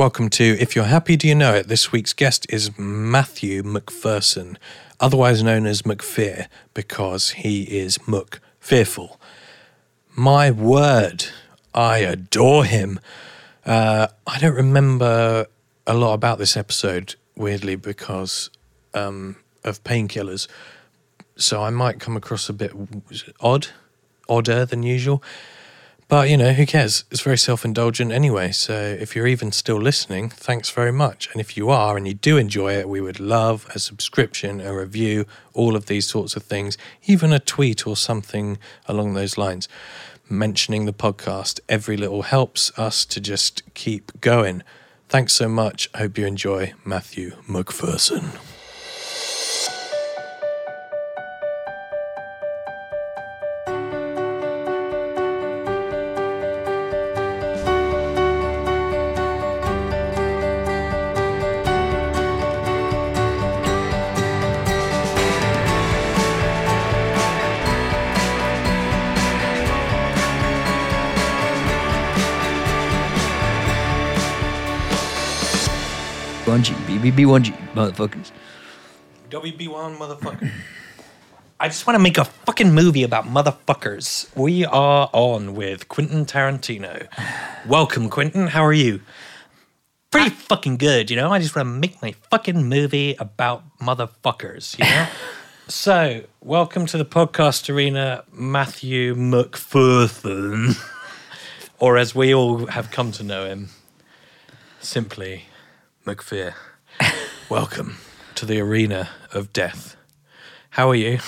Welcome to If You're Happy, Do You Know It? This week's guest is Matthew McPherson, otherwise known as McFear, because he is Muck fearful. My word, I adore him. Uh, I don't remember a lot about this episode, weirdly, because um, of painkillers. So I might come across a bit odd, odder than usual. But, you know, who cares? It's very self indulgent anyway. So if you're even still listening, thanks very much. And if you are and you do enjoy it, we would love a subscription, a review, all of these sorts of things, even a tweet or something along those lines. Mentioning the podcast, every little helps us to just keep going. Thanks so much. Hope you enjoy Matthew McPherson. Bungie, BBB1G, motherfuckers. WB1 motherfucker. I just want to make a fucking movie about motherfuckers. We are on with Quentin Tarantino. Welcome, Quentin. How are you? Pretty fucking good, you know? I just want to make my fucking movie about motherfuckers, you know? so, welcome to the podcast arena, Matthew McPherson. or as we all have come to know him, simply McPhear. Welcome to the arena of death. How are you?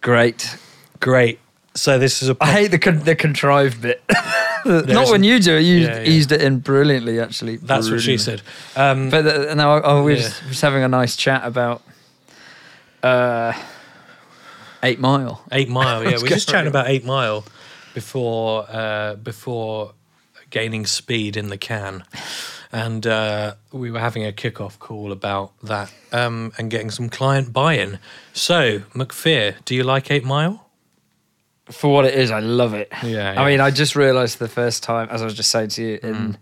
Great. Great. So this is a I hate the con- the contrived bit. Not when you do it. You Yeah, yeah. eased it in brilliantly, actually. That's what she said. Um, But uh, no, I, I was Yeah. just having a nice chat about uh, Eight Mile. eight Mile. Yeah, we we're just chatting about Eight Mile before uh, before gaining speed in the can, and uh, we were having a kickoff call about that um, and getting some client buy-in. So, McPhear, do you like Eight Mile? For what it is, I love it. Yeah, yeah. I mean, I just realised the first time, as I was just saying to you, in Mm.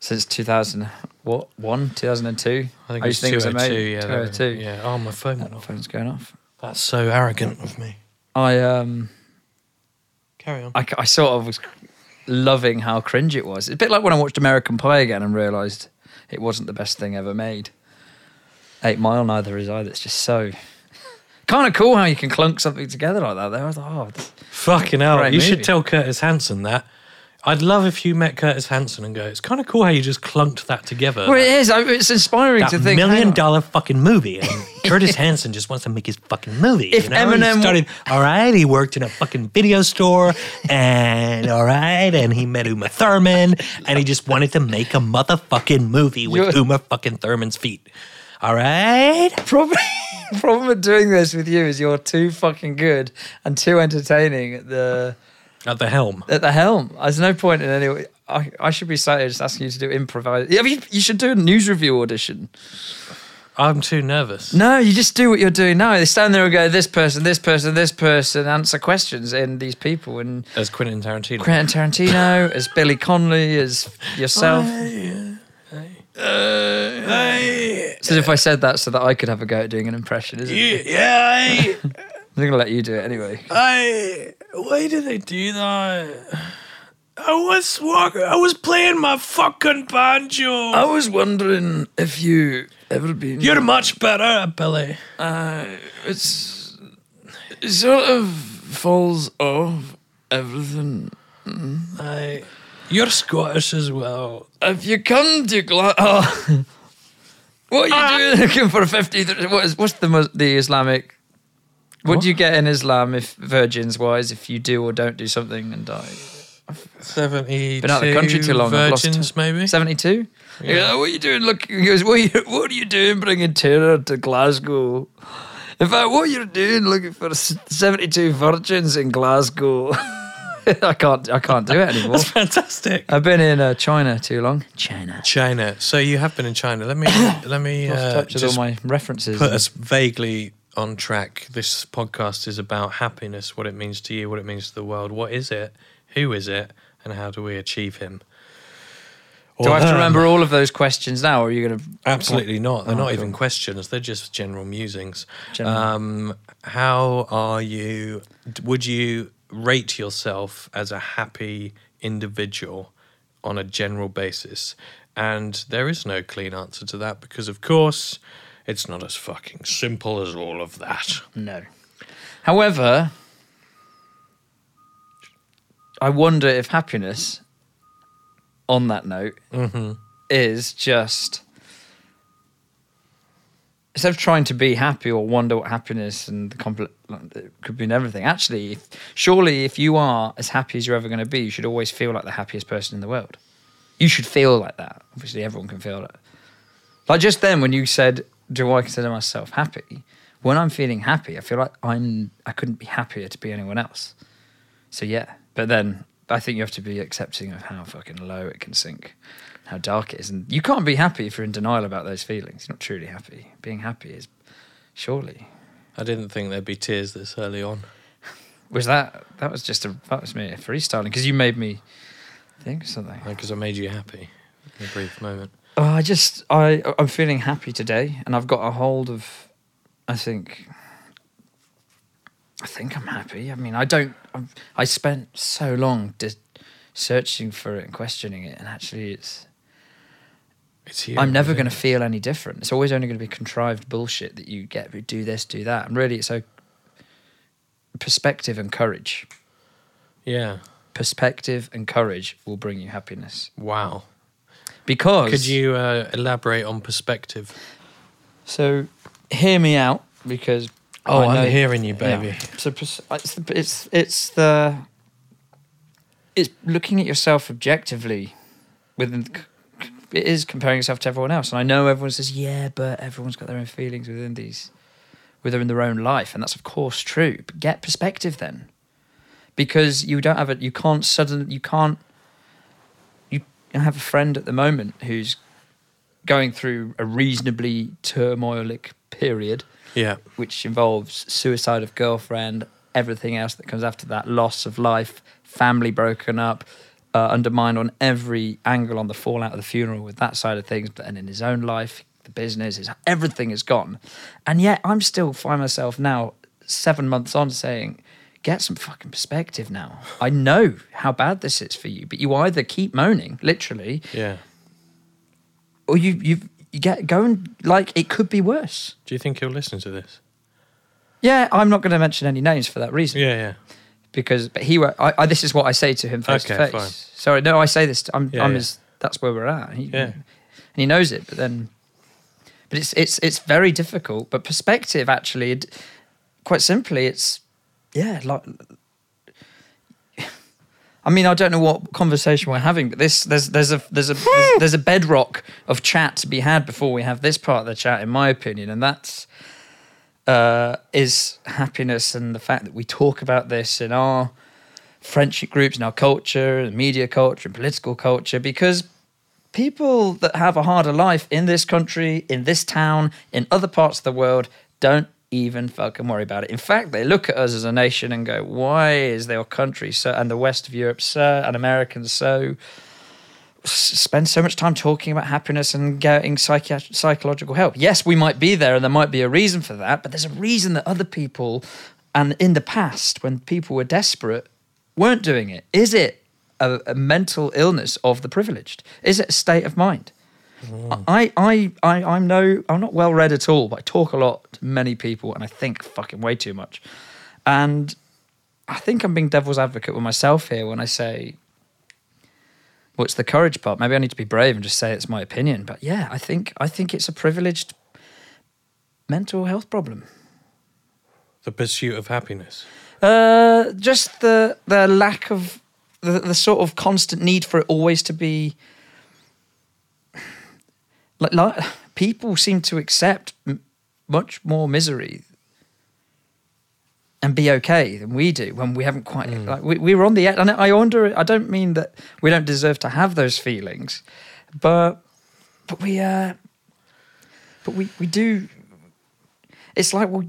since 2000, what, 1, 2002? I think was used to think it was 202. amazing. Yeah, that- 202. yeah. Oh, my phone went Oh, off. phone's going off. That's so arrogant of me. I um Carry on. I, I sort of was loving how cringe it was. It's a bit like when I watched American Pie again and realised it wasn't the best thing ever made. Eight Mile neither is either. It's just so kind of cool how you can clunk something together like that. Though I was like, oh, Fucking hell. You movie. should tell Curtis Hanson that. I'd love if you met Curtis Hanson and go, it's kind of cool how you just clunked that together. well, it is. I- It's inspiring that to think. million dollar fucking movie. And Curtis Hanson just wants to make his fucking movie. If you know? Eminem- he started, all right, he worked in a fucking video store, and all right, and he met Uma Thurman, and he just wanted to make a motherfucking movie with You're- Uma fucking Thurman's feet. All right, Problem, problem with doing this with you is you're too fucking good and too entertaining at the at the helm. at the helm. There's no point in any. I, I should be sat here just asking you to do improvise. Yeah, you, you should do a news review audition. I'm too nervous. No, you just do what you're doing now. They stand there and go, this person, this person, this person, answer questions in these people. And As Quentin Tarantino. Quentin Tarantino, as Billy Connolly, as yourself. hey hey hey so if I said that so that I could have a go at doing an impression, isn't it? yeah, I, I'm going to let you do it anyway. I. Why did they do that? I was walking. I was playing my fucking banjo. I was wondering if you ever been. You're much better, at Billy. Uh, it's it sort of falls off everything. I. You're Scottish as well. If you come to Glasgow, what are you doing looking for fifty? What is what's the the Islamic? What, do you get in Islam if virgins wise if you do or don't do something and die? Seventy. Been out of the country too long, I've lost- Virgins, maybe. Seventy two. Yeah. what are you doing? Look, he goes, what are, you, what are you doing bringing terror to Glasgow? In fact, what you're doing looking for s- 72 virgins in Glasgow. I can't, I can't do it anymore. That's fantastic. I've been in uh, China too long. China. China. So you have been in China. Let me let me Lost uh, touch with all just my references. put us vaguely on track. This podcast is about happiness, what it means to you, what it means to the world. What is it? Who is it? And how do we achieve him? Do I have to remember all of those questions now, or are you going to? Absolutely not. They're Oh, not cool. even questions. They're just general musings. General. Um, how are you? Would you rate yourself as a happy individual on a general basis? And there is no clean answer to that because, of course, it's not as fucking simple as all of that. No. However, I wonder if happiness, on that note, mm-hmm. is just instead of trying to be happy or wonder what happiness and the compl- it could be in everything. Actually, if, surely if you are as happy as you're ever going to be, you should always feel like the happiest person in the world. You should feel like that. Obviously, everyone can feel that. Like just then when you said, "Do I consider myself happy?" When I'm feeling happy, I feel like I'm. I couldn't be happier to be anyone else. So yeah, but then I think you have to be accepting of how fucking low it can sink, how dark it is, and you can't be happy if you're in denial about those feelings. You're not truly happy. Being happy is surely I didn't think there'd be tears this early on. was that that was just a that was me freestyling because you made me think something. Because I made you happy in a brief moment. Oh, I just I I'm feeling happy today, and I've got a hold of. I think. I think I'm happy. I mean, I don't. I'm, I spent so long searching for it and questioning it, and actually, it's. It's here. I'm never going to feel any different. It's always only going to be contrived bullshit that you get. Do this, do that, and really, it's so. Perspective and courage. Yeah. Perspective and courage will bring you happiness. Wow. Because Could you uh, elaborate on perspective? So, hear me out because. Oh, I I'm hearing you, Yeah. baby. So pers- it's the, it's it's the it's looking at yourself objectively. Within it is comparing yourself to everyone else, and I know everyone says, "Yeah, but everyone's got their own feelings within these, within their own life," and that's of course true. But get perspective then, because you don't have it. You can't suddenly. You can't. You have a friend at the moment who's going through a reasonably turmoilic period Yeah. which involves suicide of girlfriend, everything else that comes after that, loss of life, family broken up, uh, undermined on every angle on the fallout of the funeral with that side of things, but and in his own life, the business, is everything is gone. And yet I'm still find myself now seven months on saying, get some fucking perspective now. I know how bad this is for you, but you either keep moaning, literally, Yeah. or you you you get going like it could be worse. Do you think he'll listen to this? Yeah, I'm not going to mention any names for that reason. Yeah, yeah. because but he I, I this is what I say to him face Okay, to face. fine. Sorry, no, I say this. To, I'm Yeah, I'm yeah. his. That's where we're at. He, Yeah. and he knows it. But then, but it's it's it's very difficult. But perspective, actually, quite simply, it's yeah, like. I mean, I don't know what conversation we're having, but this there's there's a there's a there's, there's a bedrock of chat to be had before we have this part of the chat, in my opinion, and that's uh, is happiness and the fact that we talk about this in our friendship groups, in our culture, and media culture, and political culture, because people that have a harder life in this country, in this town, in other parts of the world don't even fucking worry about it. In fact, they look at us as a nation and go, "Why is their country so and the West of Europe so and Americans so?" spend so much time talking about happiness and getting psychological help. Yes, we might be there and there might be a reason for that, but there's a reason that other people and in the past when people were desperate weren't doing it. Is it a, a mental illness of the privileged? Is it a state of mind? I, I, I, I'm no, I'm not well read at all, but I talk a lot to many people and I think fucking way too much. And I think I'm being devil's advocate with myself here when I say well, it's the courage part. Maybe I need to be brave and just say it's my opinion. But yeah, I think I think it's a privileged mental health problem. The pursuit of happiness. Uh, just the the lack of the the sort of constant need for it always to be like, like people seem to accept m- much more misery and be okay than we do when we haven't quite like we, we were on the edge and i wonder i don't mean that we don't deserve to have those feelings but but we uh but we we do it's like we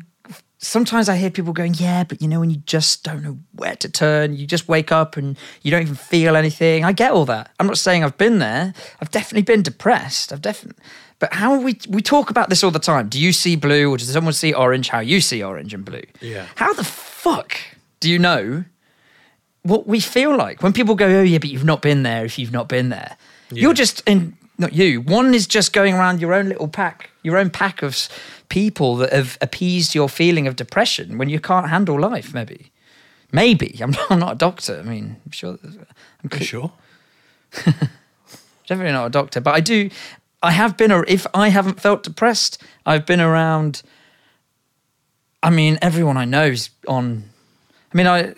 sometimes I hear people going, yeah, but you know, when you just don't know where to turn, you just wake up and you don't even feel anything. I get all that. I'm not saying I've been there. I've definitely been depressed. I've definitely. But how we we talk about this all the time. Do you see blue or does someone see orange? How you see orange and blue? Yeah. How the fuck do you know what we feel like when people go, "Oh yeah, but you've not been there if you've not been there." You're just in not you. One is just going around your own little pack, your own pack of people that have appeased your feeling of depression when you can't handle life. Maybe, maybe I'm not, I'm not a doctor. I mean, I'm sure. I'm You sure? definitely not a doctor, but I do. I have been. If I haven't felt depressed, I've been around. I mean, everyone I know is on. I mean, I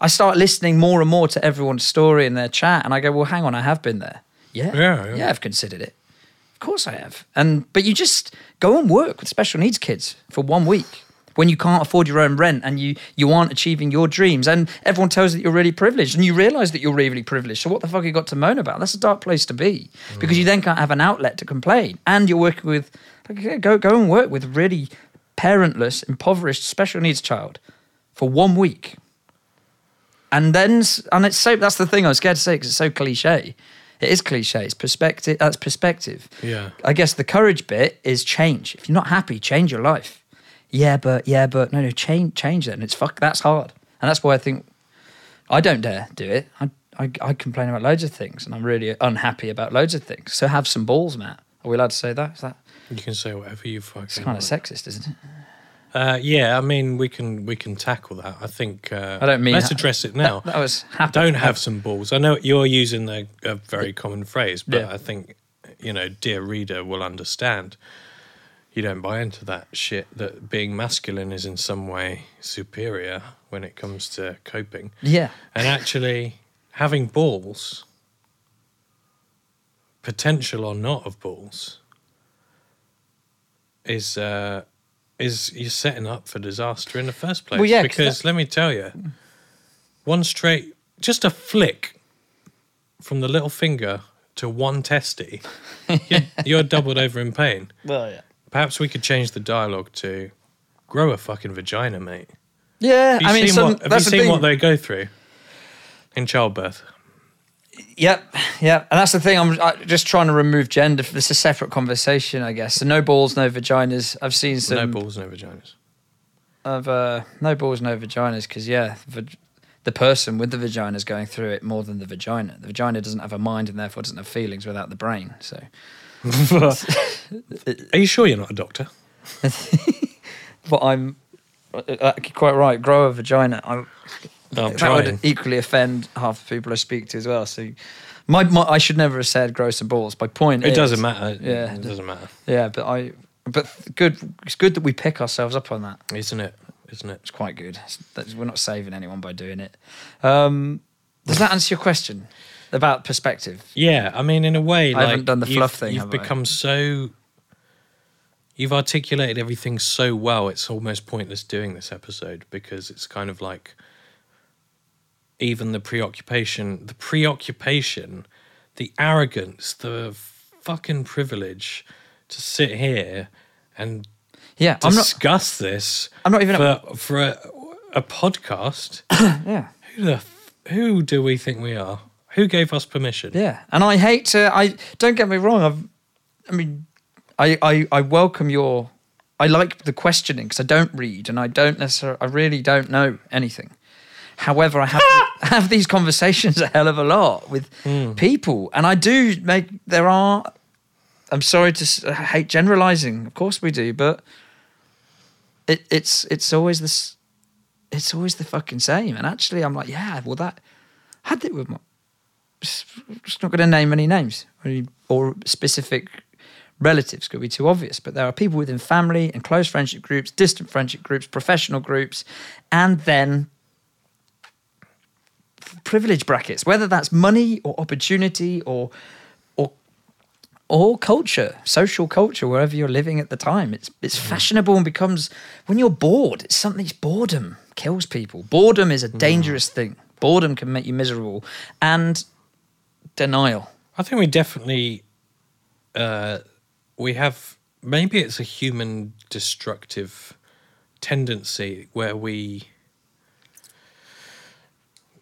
I start listening more and more to everyone's story in their chat, and I go, "Well, hang on, I have been there. Yeah, Yeah, yeah. I've considered it. Of course, I have. And but you just go and work with special needs kids for one week when you can't afford your own rent and you you aren't achieving your dreams, and everyone tells you that you're really privileged, and you realise that you're really privileged. So what the fuck you got to moan about? That's a dark place to be mm. because you then can't have an outlet to complain, and you're working with like, go go and work with really parentless, impoverished special needs child for one week. And then, and it's so that's the thing I was scared to say because it's so cliche. It is cliche. It's perspective. That's perspective. Yeah. I guess the courage bit is change. If you're not happy, change your life. Yeah, but yeah, but no, no, change, change. And it's fuck. That's hard, and that's why I think I don't dare do it. I, I, I complain about loads of things, and I'm really unhappy about loads of things. So have some balls, Matt. Are we allowed to say that? Is that You can say whatever you fucking it's kind of want. sexist, isn't it? Uh, yeah, I mean, we can we can tackle that. I think. Uh, I don't mean Let's address it now. That, that was happy. Don't have some balls. I know you're using a, a very common phrase, but Yeah. I think you know, dear reader will understand. You don't buy into that shit that being masculine is in some way superior when it comes to coping. Yeah. And actually, having balls, potential or not of balls, is uh, is you're setting up for disaster in the first place. Well, yeah, 'cause because that- let me tell you, one straight, just a flick from the little finger to one testy, you're, you're doubled over in pain. Well, yeah. Perhaps we could change the dialogue to grow a fucking vagina, mate. Yeah, Have you I mean, seen, some, what, have that's you the seen thing. what they go through in childbirth? Yep, yep, and that's the thing. I'm I, just trying to remove gender. This is a separate conversation, I guess. So no balls, no vaginas. I've seen some no balls, no vaginas. of uh, no balls, no vaginas because yeah, vag- the person with the vagina is going through it more than the vagina. The vagina doesn't have a mind and therefore doesn't have feelings without the brain. So Are you sure you're not a doctor? but I'm uh, uh, quite right. Grow a vagina. I'm, No, that trying. would equally offend half the people I speak to as well. So my, my I should never have said grow some balls. My point It is, doesn't matter. Yeah. It doesn't matter, Yeah, but I but good. It's good that we pick ourselves up on that. isn't it? Isn't it? It's quite good. It's, we're not saving anyone by doing it. Um, does that answer your question about perspective? Yeah, I mean, in a way, I like haven't done the you've- fluff thing, You've have I? become so. You've articulated everything so well. It's almost pointless doing this episode because it's kind of like. Even the preoccupation, the preoccupation, the arrogance, the fucking privilege to sit here and Yeah, I'm not. discuss this. I'm not even- for for a, a podcast. Yeah, who the who do we think we are? Who gave us permission? yeah, and I hate to. I don't get me wrong. I've. I mean, I I, I welcome your. I like the questioning because I don't read and I don't necessarily. I really don't know anything. However, I have have these conversations a hell of a lot with hmm. people, and I do make. There are. I'm sorry to s- I hate generalizing. Of course we do, but it, it's it's always this. It's always the fucking same. And actually, I'm like, yeah, well, that had it with my. Just not going to name any names or, or specific relatives. Could be too obvious, but there are people within family and close friendship groups, distant friendship groups, professional groups, and then privilege brackets, whether that's money or opportunity or or or culture, social culture, wherever you're living at the time. It's it's fashionable and becomes when you're bored, it's something it's boredom kills people. Boredom is a dangerous thing. Boredom can make you miserable. And denial. I think we definitely uh, we have maybe it's a human destructive tendency where we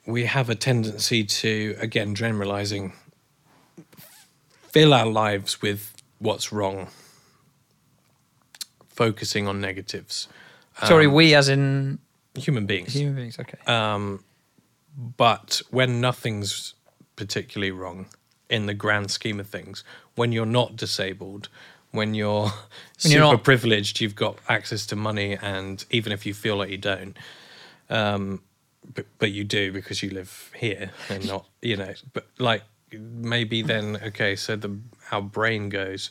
we have a tendency to again generalizing fill our lives with what's wrong focusing on negatives Sorry, we as in human beings human beings. Okay. um, but when nothing's particularly wrong in the grand scheme of things, when you're not disabled, when you're When super you're privileged, you've got access to money, and even if you feel like you don't, um, but, but you do because you live here and not, you know, but like maybe then, okay, so the our brain goes,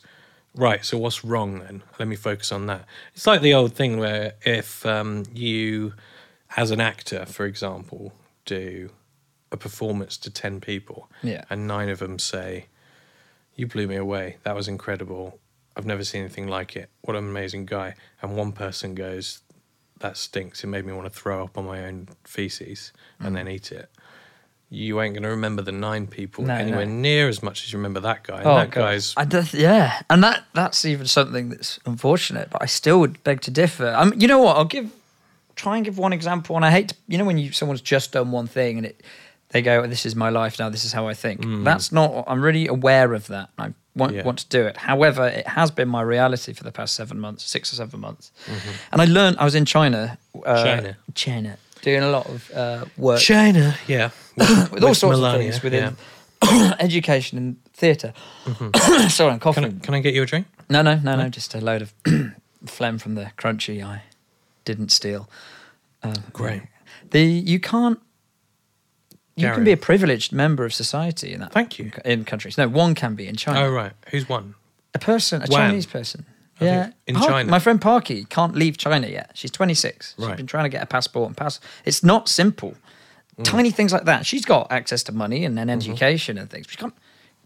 right, so what's wrong then? Let me focus on that. It's like the old thing where if um, you, as an actor, for example, do a performance to 10 people Yeah. and nine of them say, you blew me away. That was incredible. I've never seen anything like it. What an amazing guy. And one person goes, that stinks. It made me want to throw up on my own feces and then eat it. You ain't going to remember the nine people Mm. No, anywhere no. near as much as you remember that guy. And Oh, that God. guy's I yeah, and that that's even something that's unfortunate. But I still would beg to differ. I'm, you know what? I'll give try and give one example. And I hate, to, you know, when you someone's just done one thing and it they go, "This is my life now. This is how I think." That's not. I'm really aware of that. I want Yeah. want to do it. However, it has been my reality for the past seven months, six or seven months. And I learned. I was in China. Uh, China. China. Doing a lot of uh, work China. Yeah. with all With sorts Melania, of things within education and theatre. Sorry, I'm coughing. Can I, can I get you a drink? No, no, no, no. Just a load of phlegm from the crunchy I didn't steal. Uh, Great. The you can't. You can be a privileged member of society in that. Thank you. In countries, no, one can be in China. Oh, right. Who's one? A person, a Wham. Chinese person. I Yeah, in Park- China. My friend Parky can't leave China yet. She's 26. She's Right. been trying to get a passport and pass. It's not simple. Mm. Tiny things like that. She's got access to money and then Mm-hmm. education and things. But she can't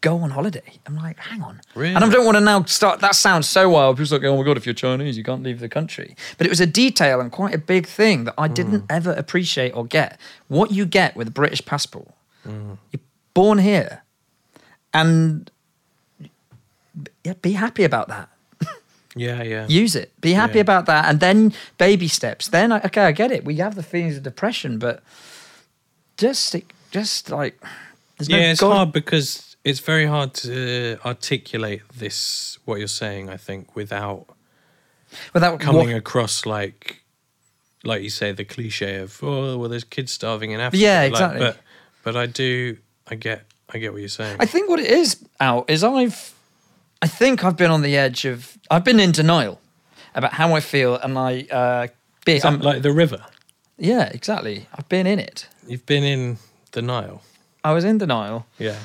go on holiday. I'm like, hang on. Really? And I don't want to now start. That sounds so wild. People's like, oh my god, if you're Chinese, you can't leave the country. But it was a detail and quite a big thing that I didn't Mm. ever appreciate or get. What you get with a British passport, Mm. you're born here, and yeah, be happy about that Yeah, yeah. use it be happy Yeah. about that and then baby steps then okay i get it we have the feelings of depression but just just like no yeah, it's God- hard because it's very hard to articulate this what you're saying. I think without without coming wa- across like, like you say, the cliche of oh well, there's kids starving in Africa. Yeah, Like, exactly. but but I do, I get, I get what you're saying. i think what it is out is i've i think i've been on the edge of i've been in denial about how i feel and i uh be, I'm- like the river. yeah exactly i've been in it You've been in Nile. i was in denial Yeah.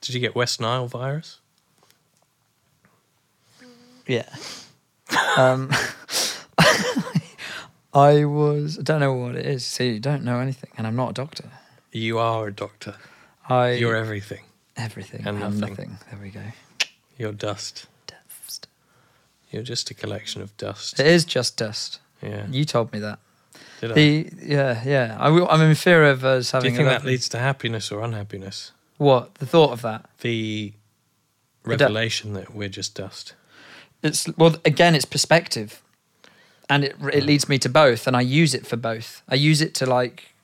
Did you get West Nile virus? yeah um i was i don't know what it is see you don't know anything and i'm not a doctor You are a doctor. i You're everything. everything and nothing. nothing there we go You're dust. Dust. You're just a collection of dust. It is just dust. Yeah. You told me that. Did I? Yeah yeah. I, I'm in fear of us Do having. you think a- that leads to happiness or unhappiness? What the thought of that? The revelation that we're just dust. It's well again. It's perspective, and it it leads me to both, and I use it for both. I use it to like.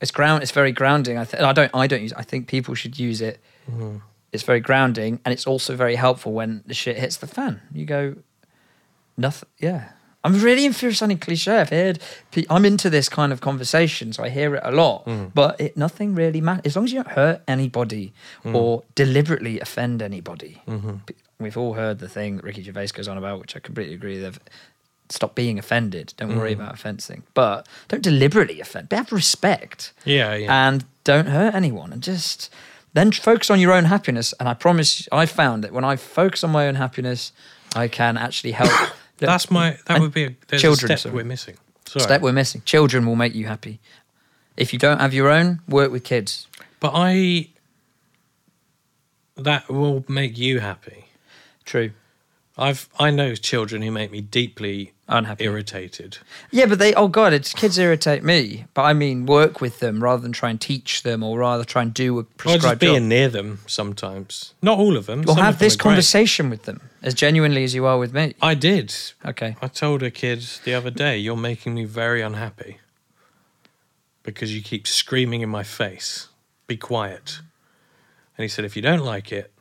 It's ground. It's very grounding. I th- I don't. I don't use. I think people should use it. Mm-hmm. It's very grounding, and it's also very helpful when the shit hits the fan. You go, nothing. Yeah, I'm really in fear of sounding cliche. I've heard, I'm into this kind of conversation, so I hear it a lot. Mm. But it nothing really matters as long as you don't hurt anybody Mm. or deliberately offend anybody. Mm-hmm. We've all heard the thing that Ricky Gervais goes on about, which I completely agree with. Stop being offended. Don't worry Mm. about offending, but don't deliberately offend. But have respect Yeah, yeah. and don't hurt anyone and just then focus on your own happiness and i promise i found that when i focus on my own happiness i can actually help That's my. That would be a there's children, a step sorry. we're missing. Sorry. step we're missing children will make you happy if you don't have your own work with kids But I. That will make you happy. true I've I know children who make me deeply unhappy irritated. yeah but they oh god it's kids irritate me but i mean work with them rather than try and teach them or rather try and do a Or just prescribed being job near them sometimes. Not all of them. or Some have them this are great. conversation with them as genuinely as you are with me. I did. Okay. I told a kid the other day, "You're making me very unhappy because you keep screaming in my face. Be quiet." And he said, "If you don't like it,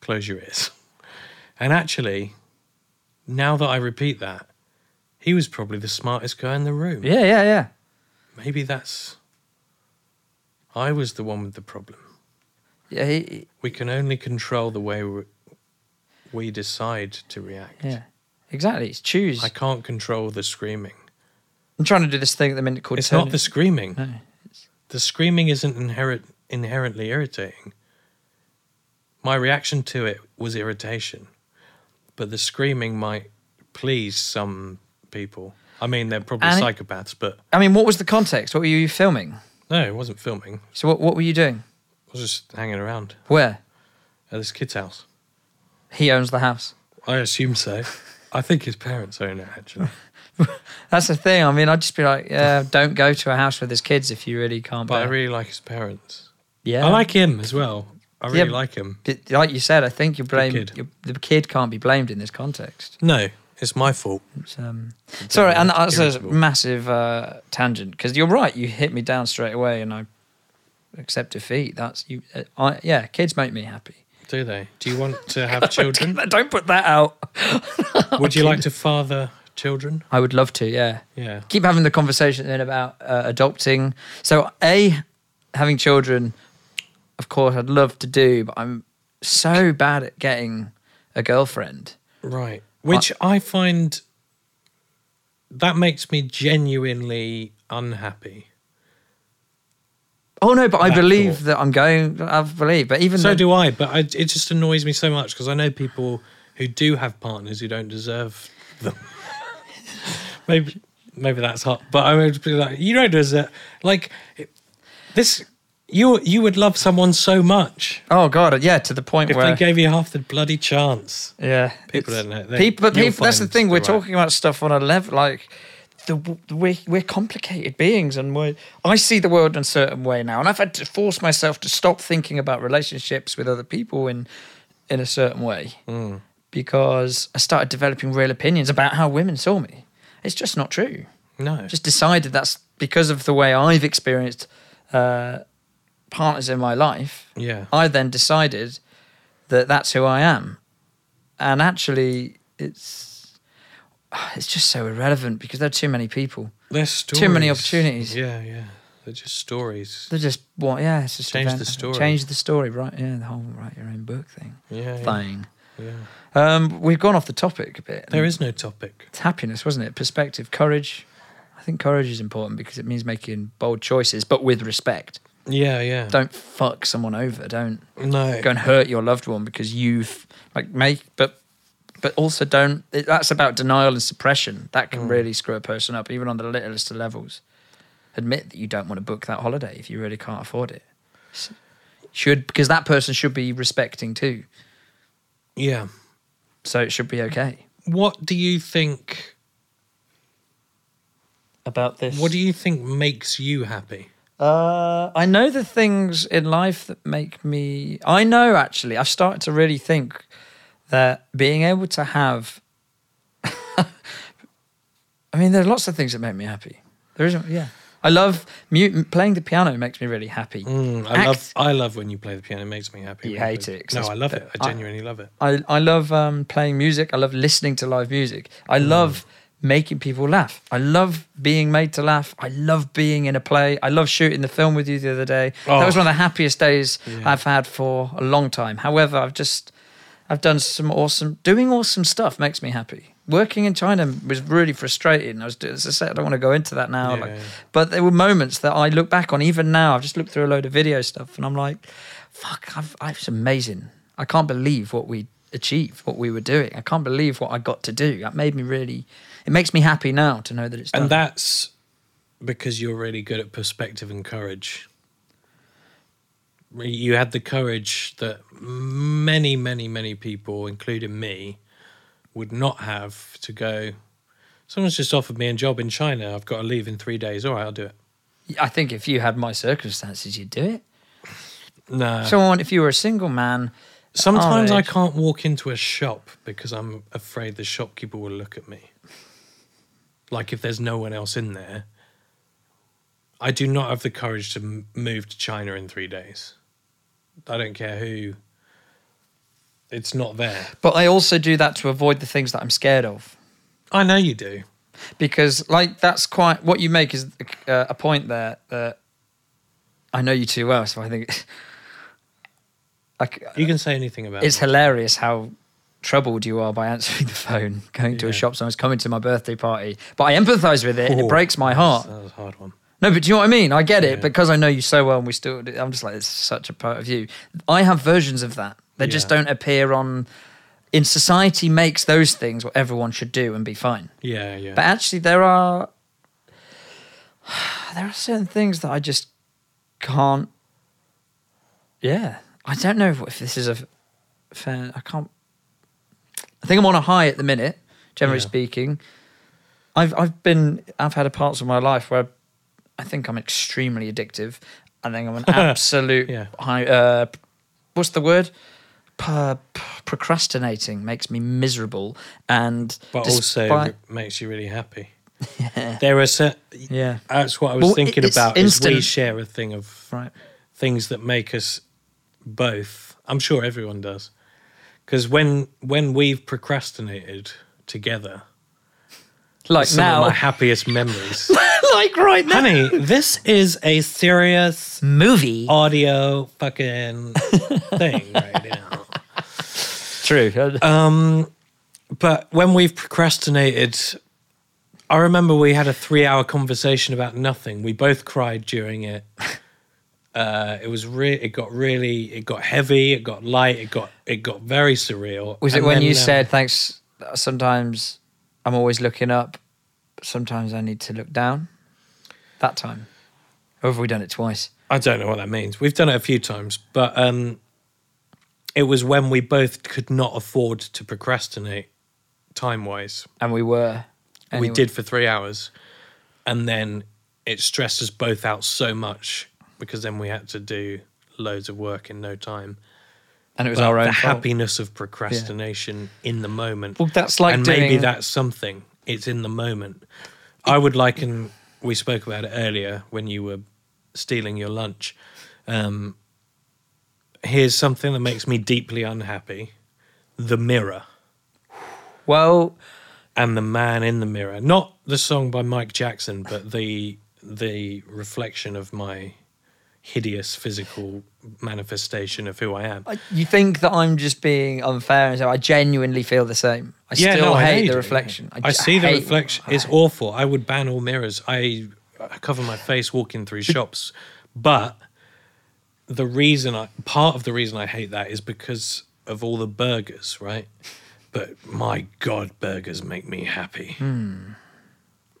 close your ears." And actually, now that I repeat that, he was probably the smartest guy in the room. Yeah, yeah, yeah. Maybe that's. I was the one with the problem. Yeah, he, We can only control the way we, we decide to react. yeah. Exactly. It's choose. I can't control the screaming. I'm trying to do this thing at the minute called It's not the screaming. No. The screaming isn't inherent, inherently irritating. My reaction to it was irritation, but the screaming might please some people. I mean, they're probably And psychopaths, but I mean, what was the context? What were you filming? no, it wasn't filming. So what, what were you doing? I was just hanging around Where? at this kid's house. He owns the house. I assume so. I think his parents own it, actually. That's the thing. I mean, I'd just be like, yeah, don't go to a house with his kids if you really can't. But I bear- really like his parents. yeah, I like him as well. I really Yeah. like him. But like you said, I think you blame kid. you- the kid can't be blamed in this context. No, it's my fault. It's, um, sorry, and that's a massive uh, tangent because you're right. You hit me down straight away, and I accept defeat. That's you. Uh, I, yeah, kids make me happy. Do they? Do you want to have children? Don't put that out. Would you like to father children? I would love to. Yeah. Yeah. keep having the conversation then about uh, adopting. So, a having children, of course, I'd love to do, but I'm so bad at getting a girlfriend. Right. Which I find that makes me genuinely unhappy. Oh no, but I believe thought. that I'm going. I believe, but even So though, do I, but I, it just annoys me so much because I know people who do have partners who don't deserve them. maybe, maybe that's hot, but I would be like, you don't deserve like this. You you would love someone so much oh god, yeah, to the point if where they gave you half the bloody chance. yeah, People don't know. They- People, but people, that's the thing. We're right- talking about stuff on a level like. The, we're, we're complicated beings and we're, I see the world in a certain way now. And I've had to force myself to stop thinking about relationships with other people in, in a certain way Hmm. because I started developing real opinions about how women saw me. It's just not true. No, Just decided that's because of the way I've experienced uh, partners in my life. yeah. I then decided that that's who I am, and actually, it's it's just so irrelevant because there are too many people. There's stories. Too many opportunities. Yeah, yeah. They're just stories. They're just want, yeah, it's just Change the story. Change the story, right? Yeah, the whole write your own book thing. Yeah, yeah. Thing. yeah. Um, we've gone off the topic a bit. There is no topic. It's happiness, wasn't it? Perspective, courage. I think courage is important because it means making bold choices, but with respect. Yeah, yeah. Don't fuck someone over. Don't no. go and hurt your loved one because you've like make but but also don't it, that's about denial and suppression that can mm. really screw a person up even on the littlest of levels admit that you don't want to book that holiday if you really can't afford it should because that person should be respecting too Yeah. so it should be okay What do you think? about this What do you think makes you happy? Uh, I know the things in life that make me. I know actually. I've started to really think that being able to have. I mean, there are lots of things that make me happy. There isn't. Yeah, I love mu- playing the piano. Makes me really happy. Mm, I Act- love. I love when you play the piano. It makes me happy. You hate play- it, 'cause No, I love it. I I- genuinely love it. I I love um, playing music. I love listening to live music. I Mm. love making people laugh. I love being made to laugh. I love being in a play. I love shooting the film with you the other day. That was Oh. one of the happiest days Yeah. I've had for a long time. However, I've just I've done some awesome doing awesome stuff makes me happy. Working in China was really frustrating. I was as I said, I don't want to go into that now. Yeah, like, yeah. but there were moments that I look back on even now. I've just looked through a load of video stuff and I'm like, fuck, I've, I've, it's amazing. I can't believe what we achieved, what we were doing. I can't believe what I got to do. That made me really, it makes me happy now to know that it's done. And that's because you're really good at perspective and courage. You had the courage that many, many, many people, including me, would not have to go. Someone's just offered me a job in China. I've got to leave in three days. All right, I'll do it. I think if you had my circumstances, you'd do it. No. Someone, if you were a single man Sometimes I can't walk into a shop because I'm afraid the shopkeeper will look at me. Like if there's no one else in there. I do not have the courage to move to China in three days. I don't care who. It's not there. But I also do that to avoid the things that I'm scared of. I know you do. because like that's quite what you make is uh, a point there that I know you too well, so I think like You can say anything about it's it. hilarious how troubled you are by answering the phone, going to a shop, someone's coming to my birthday party. But I empathise with it, and it Oh, breaks my heart. That was a hard one. No, but do you know what I mean? I get it because I know you so well, and we still. I'm just like it's such a part of you. I have versions of that. They just don't appear on. In society, makes those things what everyone should do and be fine. Yeah, yeah. But actually, there are there are certain things that I just can't. Yeah, I don't know if this is a fair. I can't. I think I'm on a high at the minute. Generally Yeah. speaking, I've I've been I've had parts of my life where I think I'm extremely addictive. I think I'm an absolute Yeah. high. Uh, what's the word? P- p- procrastinating makes me miserable, and but also makes you really happy. There are certain. yeah, That's what I was Well, thinking about. Is we share a thing of right. things that make us both. I'm sure everyone does. Because when when we've procrastinated together, Like some of now, my happiest memories. like right now. Honey, this is a serious Movie. audio fucking thing right now. True. Um, but when we've procrastinated, I remember we had a three-hour conversation about nothing. We both cried during it. Uh, it was re- It got really. It got heavy. It got light. It got. It got very surreal. Was it when then, you um, said thanks? Sometimes I'm always looking up. Sometimes I need to look down. That time, or have we done it twice? I don't know what that means. We've done it a few times, but um, it was when we both could not afford to procrastinate, time-wise. And we were. we did for three hours and then it stressed us both out so much because then we had to do loads of work in no time. And it was But our own the fault. happiness of procrastination in the moment. Well, that's like and maybe that's something. It's in the moment. I would liken we spoke about it earlier when you were stealing your lunch. Um, here's something that makes me deeply unhappy. The mirror. Well, and the man in the mirror. Not the song by mike jackson but the the reflection of my hideous physical manifestation of who i am you think that I'm just being unfair, and so I genuinely feel the same. I yeah, still no, I hate the reflection. I see the reflection. It's awful. I would ban all mirrors. I, I cover my face walking through shops, but the reason I part of the reason I hate that is because of all the burgers, right? But my god, burgers make me happy hmm.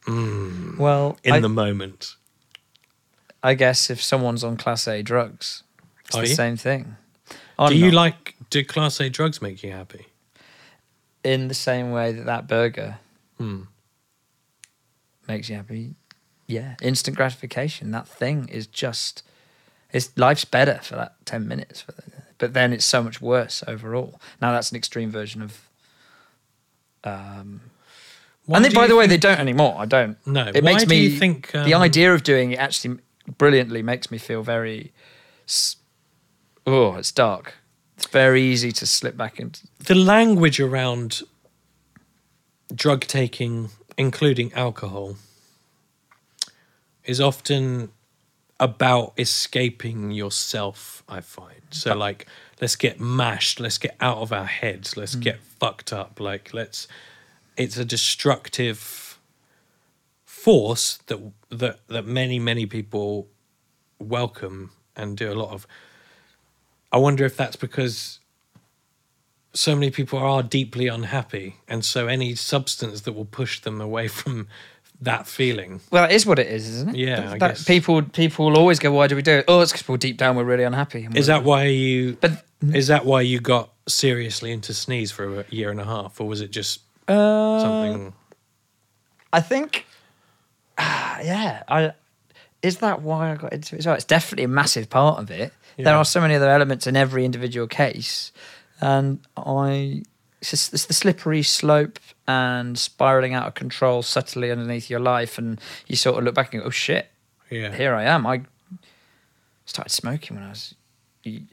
Hmm. Well, in I, the moment. I guess if someone's on class A drugs, it's Are the you? same thing. I'm do you not. like? Do class A drugs make you happy? in the same way that that burger Hmm. makes you happy. Yeah, instant gratification. That thing is just, it's life's better for that ten minutes, the, but then it's so much worse overall. Now that's an extreme version of. Um, Why and they, do by you the way, they don't anymore. I don't. No. it Why makes do me you think, the um, idea of doing it actually brilliantly makes me feel very. Oh, it's dark. It's very easy to slip back into. the language around drug taking, including alcohol, is often about escaping yourself, I find. So, like, let's get mashed, let's get out of our heads, let's mm. get fucked up. Like, let's, it's a destructive force that, that, that many, many people welcome and do a lot of. I wonder if that's because so many people are deeply unhappy, and so any substance that will push them away from that feeling. Well, it is what it is, isn't it? Yeah, That- I that guess. people people will always go, "Why do we do it?" Oh, it's because we're deep down we're really unhappy. And Is we're- that why you? But Is that why you got seriously into sneeze for a year and a half, or was it just uh, something? I think, ah, yeah. I is that why I got into it? as well? It's definitely a massive part of it. There are so many other elements in every individual case. and I it's, just, it's the slippery slope and spiraling out of control subtly underneath your life, and you sort of look back and go, "Oh shit, Yeah. here I am." I started smoking when I was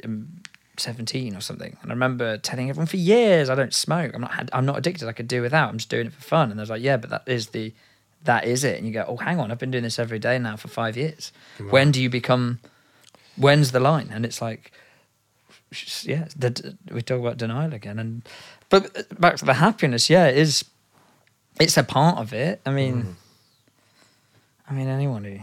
um, seventeen or something, and I remember telling everyone for years, "I don't smoke. I'm not. I'm not addicted. I could do without. I'm just doing it for fun." And I was like, "Yeah, but that is the." That is it, and you go, "Oh, hang on! I've been doing this every day now for five years. When do you become? When's the line?" And it's like, yeah, the, we talk about denial again, and but back to the happiness. Yeah, it is. It's a part of it. I mean, mm. I mean, anyone who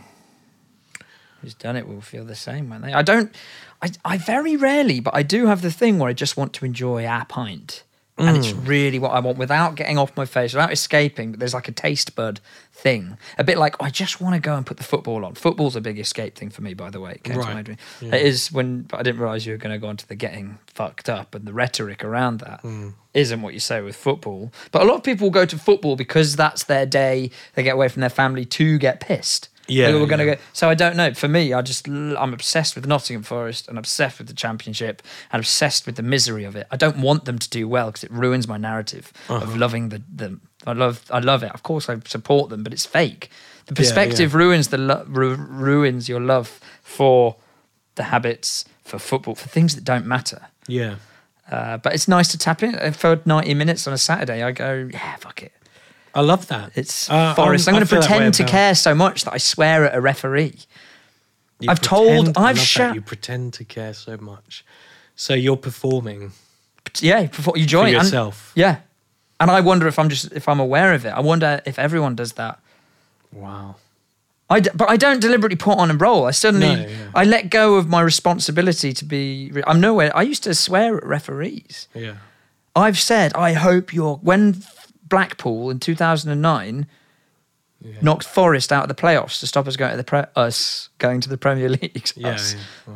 who's done it will feel the same, won't they? I don't. I I very rarely, but I do have the thing where I just want to enjoy a pint. And it's really what I want without getting off my face, without escaping. But there's like a taste bud thing. A bit like I just want to go and put the football on. Football's a big escape thing for me, by the way. It came to Right. my dream. Yeah. It is when but I didn't realize you were going to go on to the getting fucked up and the rhetoric around that Hmm. not what you say with football. But a lot of people go to football because that's their day. They get away from their family to get pissed. Yeah, we're going to yeah. go. So I don't know. For me, I just I'm obsessed with Nottingham Forest and obsessed with the Championship and obsessed with the misery of it. I don't want them to do well because it ruins my narrative Uh-huh. of loving the the. I love I love it. Of course, I support them, but it's fake. The perspective ruins the lo- ru- ruins your love for the habits for football for things that don't matter. Yeah. Uh, but it's nice to tap in Uh, for 90 minutes on a Saturday. I go, yeah, fuck it. I love that. It's Uh, Forest. I'm, I going to feel that way pretend to care so much that I swear at a referee. You I've told- pretend- I I've love sho- that You pretend to care so much. So you're performing yeah, before you join and- yourself. yeah, and I wonder if I'm just if I'm aware of it. I wonder if everyone does that. Wow. I d- but I don't deliberately put on a roll. I suddenly No, yeah. I let go of my responsibility to be. I'm nowhere. I used to swear at referees. Yeah. I've said I hope you're when Blackpool in 2009 Yeah. knocked Forest out of the playoffs to stop us going to the pre- us going to the Premier League. Yeah. Yeah.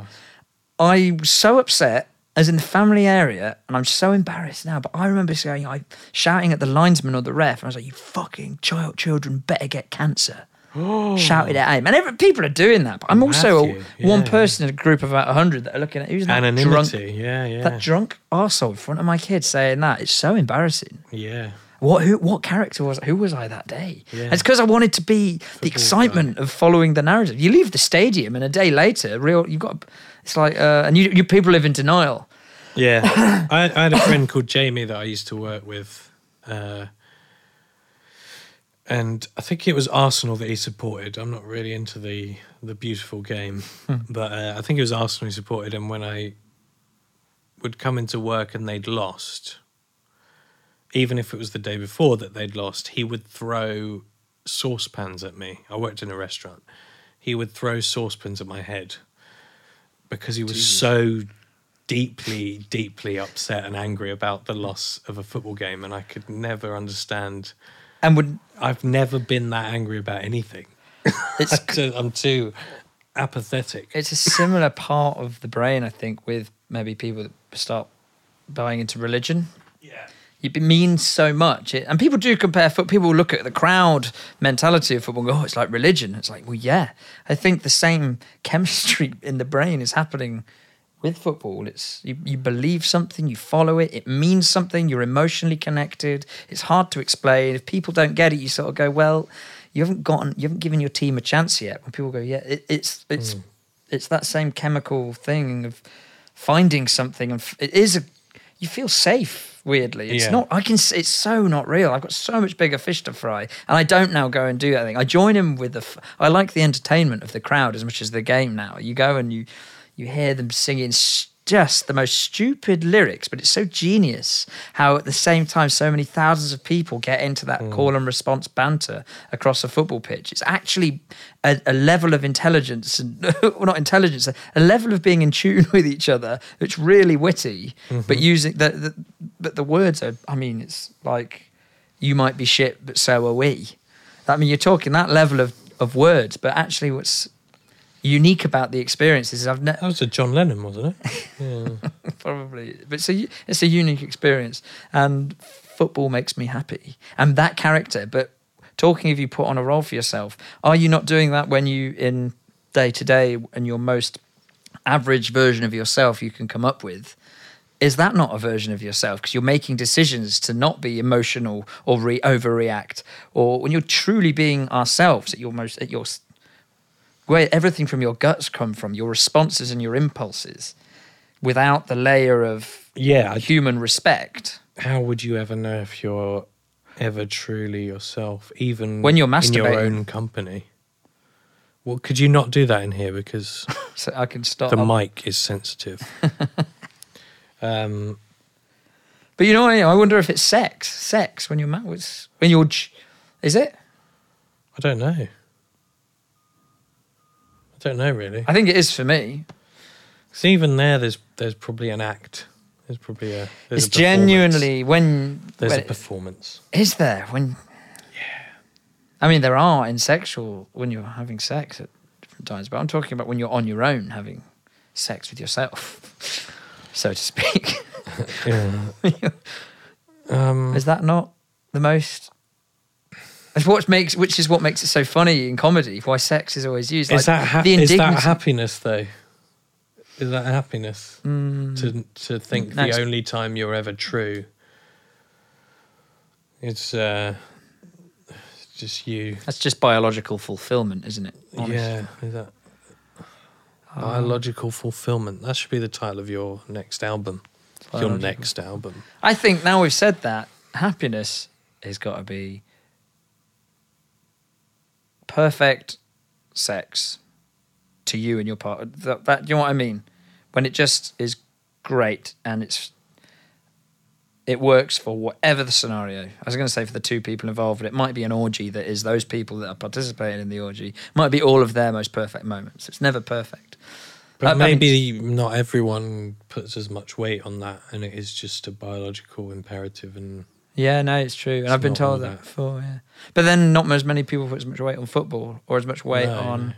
I was so upset as in the family area, and I'm so embarrassed now. But I remember saying, I shouting at the linesman or the ref, and I was like, "You fucking child, children better get cancer." Shouted at him, and every, people are doing that. But I'm also a, Matthew, one person in a group of about hundred that are looking at who's that drunk, Anonymity. Yeah. Yeah. that drunk arsehole in front of my kids saying that. It's so embarrassing. yeah. What who what character was who was I that day? Yeah. It's because I wanted to be the excitement of following the narrative. You leave the stadium and a day later, real you've got it's like uh, and you you people live in denial. Yeah. I, I had a friend called Jamie that I used to work with. Uh, and I think it was Arsenal that he supported. I'm not really into the the beautiful game, but uh, I think it was Arsenal he supported. And when I would come into work and they'd lost, even if it was the day before that they'd lost, he would throw saucepans at me. I worked in a restaurant. He would throw saucepans at my head because he was so deeply, deeply upset and angry about the loss of a football game, and I could never understand. And would I've never been that angry about anything. it's I'm too apathetic. it's a similar part of the brain, I think, with maybe people that start buying into religion. Yeah. It means so much, it, and people do compare. Foot. People look at the crowd mentality of football. and go, Oh, it's like religion. It's like, well, yeah. I think the same chemistry in the brain is happening with football. It's you, you believe something, you follow it. It means something. You're emotionally connected. It's hard to explain. If people don't get it, you sort of go, well, you haven't gotten, you haven't given your team a chance yet. When people go, yeah, it, it's it's hmm. it's that same chemical thing of finding something, and f- it is a you feel safe. Weirdly, it's Yeah. not. I can. It's so not real. I've got so much bigger fish to fry, and I don't now go and do that thing. I join in with the. f- I like the entertainment of the crowd as much as the game. Now you go and you, you hear them singing s- just the most stupid lyrics, but it's so genius how at the same time so many thousands of people get into that hmm. call and response banter across a football pitch. It's actually a, a level of intelligence and well, not intelligence, a, level of being in tune with each other. It's really witty, but mm-hmm. using the, the but the words are. I mean, it's like you might be shit, but so are we. I mean, you're talking that level of of words, but actually, what's unique about the experiences. is I've never That was a John Lennon, wasn't it? Yeah. probably but it's a it's a unique experience and football makes me happy and that character but talking if you put on a role for yourself are you not doing that when you in day to day and your most average version of yourself you can come up with is that not a version of yourself? Because you're making decisions to not be emotional or re- overreact, or when you're truly being ourselves at your most at your where everything from your guts come from, your responses and your impulses, without the layer of Yeah. Human respect. How would you ever know if you're ever truly yourself, even When you're in your own company? Well, could you not do that in here because So I can stop. the mic is sensitive? um, But you know, what I. I wonder if it's sex. Sex when you're ma- was when you're. Is it? I don't know. I don't know really. I think it is for me. So even there, there's there's probably an act. There's probably a. There's it's a genuinely when. There's when a performance. Is there when? Yeah. I mean, there are in sexual when you're having sex at different times, but I'm talking about when you're on your own having sex with yourself, so to speak. Yeah. um, is that not the most? It's what makes, which is what makes it so funny in comedy. Why sex is always used. is like, that ha- the is that happiness though? Is that happiness to to think Mm. The only time you're ever true? It's uh, just you. That's just biological fulfillment, isn't it? Honestly. Yeah, is that Oh. biological fulfillment? That should be the title of your next album. Your next album. I think now we've said that, happiness has got to be perfect sex to you and your partner. That, that, you know what I mean? When it just is great and it's it works for whatever the scenario. I was going to say for the two people involved, but it might be an orgy that is those people that are participating in the orgy. Might be all of their most perfect moments. It's never perfect. But I- I mean, maybe not everyone puts as much weight on that, and it is just a biological imperative. And Yeah, no, it's true. And It's I've been told that that. before, yeah. But then not as many people put as much weight on football or as much weight No, on no.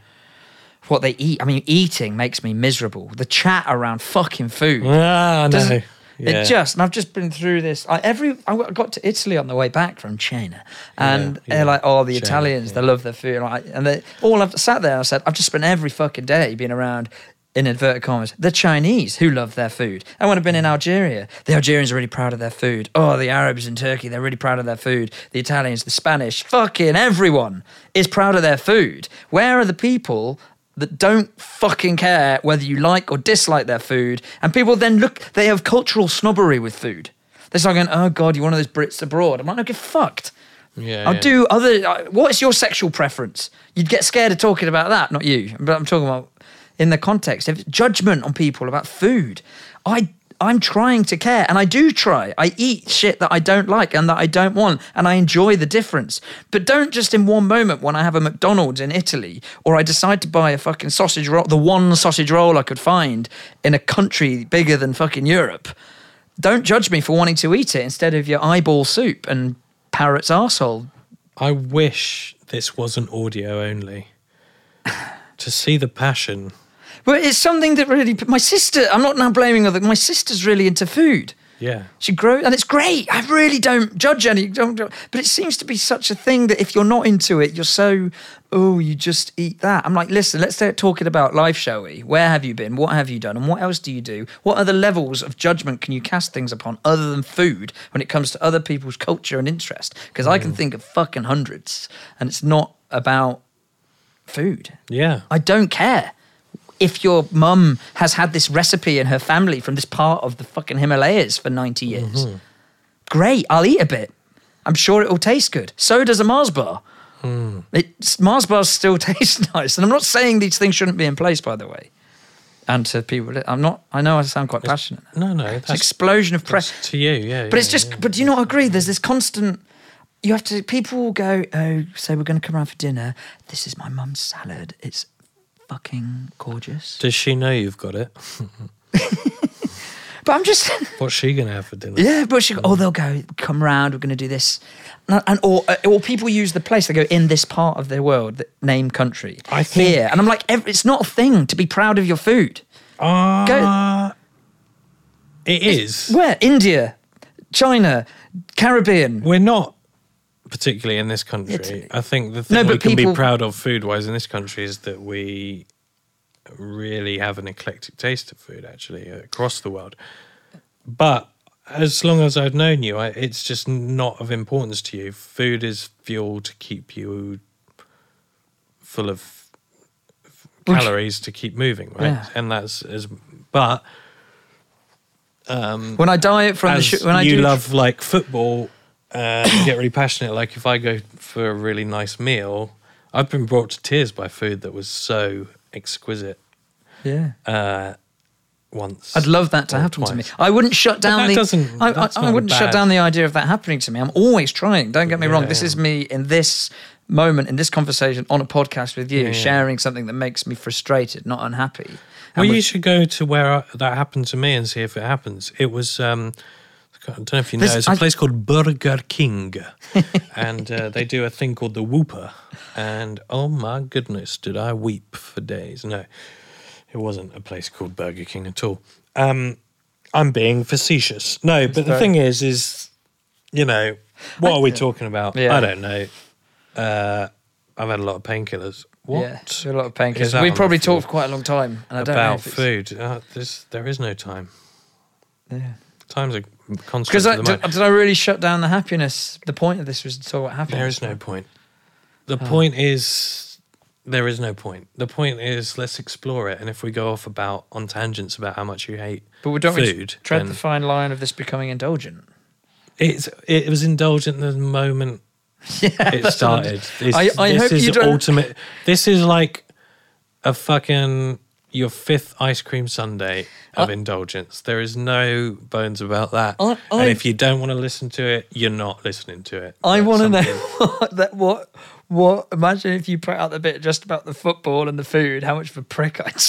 what they eat. I mean, eating makes me miserable. The chat around fucking food. ah, no, yeah. It just, and I've just been through this. I, every I got to Italy on the way back from China, and Yeah, they're like, "Oh, the China, Italians, they love their food." And, I, and they all I've sat there and I said, "I've just spent every fucking day being around." In inverted commas, the Chinese who love their food. And when I've been in Algeria, the Algerians are really proud of their food. Oh, the Arabs in Turkey, they're really proud of their food. The Italians, the Spanish, fucking everyone is proud of their food. Where are the people that don't fucking care whether you like or dislike their food. And people then look, they have cultural snobbery with food. They're start going, oh God, you're one of those Brits abroad. I'm like, no, get fucked. yeah, I'll yeah. do other. uh, What's your sexual preference? You'd get scared of talking about that, not you. But I'm talking about in the context of judgment on people about food. I I'm trying to care, and I do try. I eat shit that I don't like and that I don't want, and I enjoy the difference. But don't just in one moment when I have a McDonald's in Italy, or I decide to buy a fucking sausage roll, the one sausage roll I could find in a country bigger than fucking Europe. Don't judge me for wanting to eat it instead of your eyeball soup and parrot's arsehole I wish this wasn't audio only. to see the passion. But it's something that really. My sister, I'm not now blaming other. My sister's really into food. Yeah. She grows, and it's great. I really don't judge any. Don't, don't- but it seems to be such a thing that if you're not into it, you're so. Oh, you just eat that. I'm like, listen, let's start talking about life, shall we? Where have you been? What have you done? And what else do you do? What other levels of judgment can you cast things upon other than food when it comes to other people's culture and interest? Because I can mm. think of fucking hundreds, and it's not about food. Yeah. I don't care if your mum has had this recipe in her family from this part of the fucking Himalayas for 90 years. Mm-hmm. Great, I'll eat a bit. I'm sure it'll taste good. So does a Mars bar. Hmm. It's, Mars bars still taste nice. And I'm not saying these things shouldn't be in place, by the way. And to people, I'm not, I know I sound quite passionate. No, no. It's an explosion of press. to you. Yeah. But it's just, yeah. but do you not agree? There's this constant. You have to. People will go. Oh, so we're going to come around for dinner. This is my mum's salad. It's fucking gorgeous. Does she know you've got it? But I'm just. What's she gonna have for dinner? yeah, but she. Oh, they'll go. Come round. We're going to do this. And, and or uh, or people use the place. They go in this part of the world. The name country. I think- here. And I'm like, ev- it's not a thing to be proud of your food. Uh, it is. Where India, China, Caribbean. We're not particularly in this country. I think the thing No, we can people- be proud of food wise in this country is that we really have an eclectic taste of food actually across the world. but as long as I've known you, I, it's just not of importance to you. Food is fuel to keep you full of calories to keep moving, right? Yeah. And that's as but um, When I diet from the sh- when I you do love like football, uh, you get really passionate. Like if I go for a really nice meal, I've been brought to tears by food that was so exquisite. yeah. Uh, once, I'd love that to happen to me. I wouldn't shut down that the. doesn't- I, I, I wouldn't shut down the idea of that happening to me. I'm always trying. Don't get me wrong. This yeah. is me in this moment, in this conversation, on a podcast with you, Yeah, yeah. sharing something that makes me frustrated, not unhappy. Well, And you should go to where I, that happened to me and see if it happens. It was, um, I don't know if you know, There's- it's a I- place called Burger King, and uh, they do a thing called the Whopper. And oh my goodness, did I weep for days? No, it wasn't a place called Burger King at all. Um, I'm being facetious. No, but the thing is, is you know, what are we talking about? Yeah. I don't know. Uh, I've had a lot of painkillers. What? Yeah, a lot of painkillers. We probably talked for quite a long time, and I don't know about if food. Uh, there is no time. Yeah. Time's a Because I, did, did I really shut down the happiness? The point of this was to talk about happiness. There is no point. The Oh. point is, there is no point. The point is, let's explore it. And if we go off about on tangents about how much you hate But we don't food, tread the fine line of this becoming indulgent. it's it was indulgent the moment Yeah, it that's what I'm- started. This, I- I this hope is you don't- ultimate. This is like a fucking your fifth ice cream sundae of I- indulgence. There is no bones about that. I- I- and if you don't want to listen to it, you're not listening to it. I want to know what, that what what. Imagine if you put out the bit just about the football and the food. How much of a prick I'd.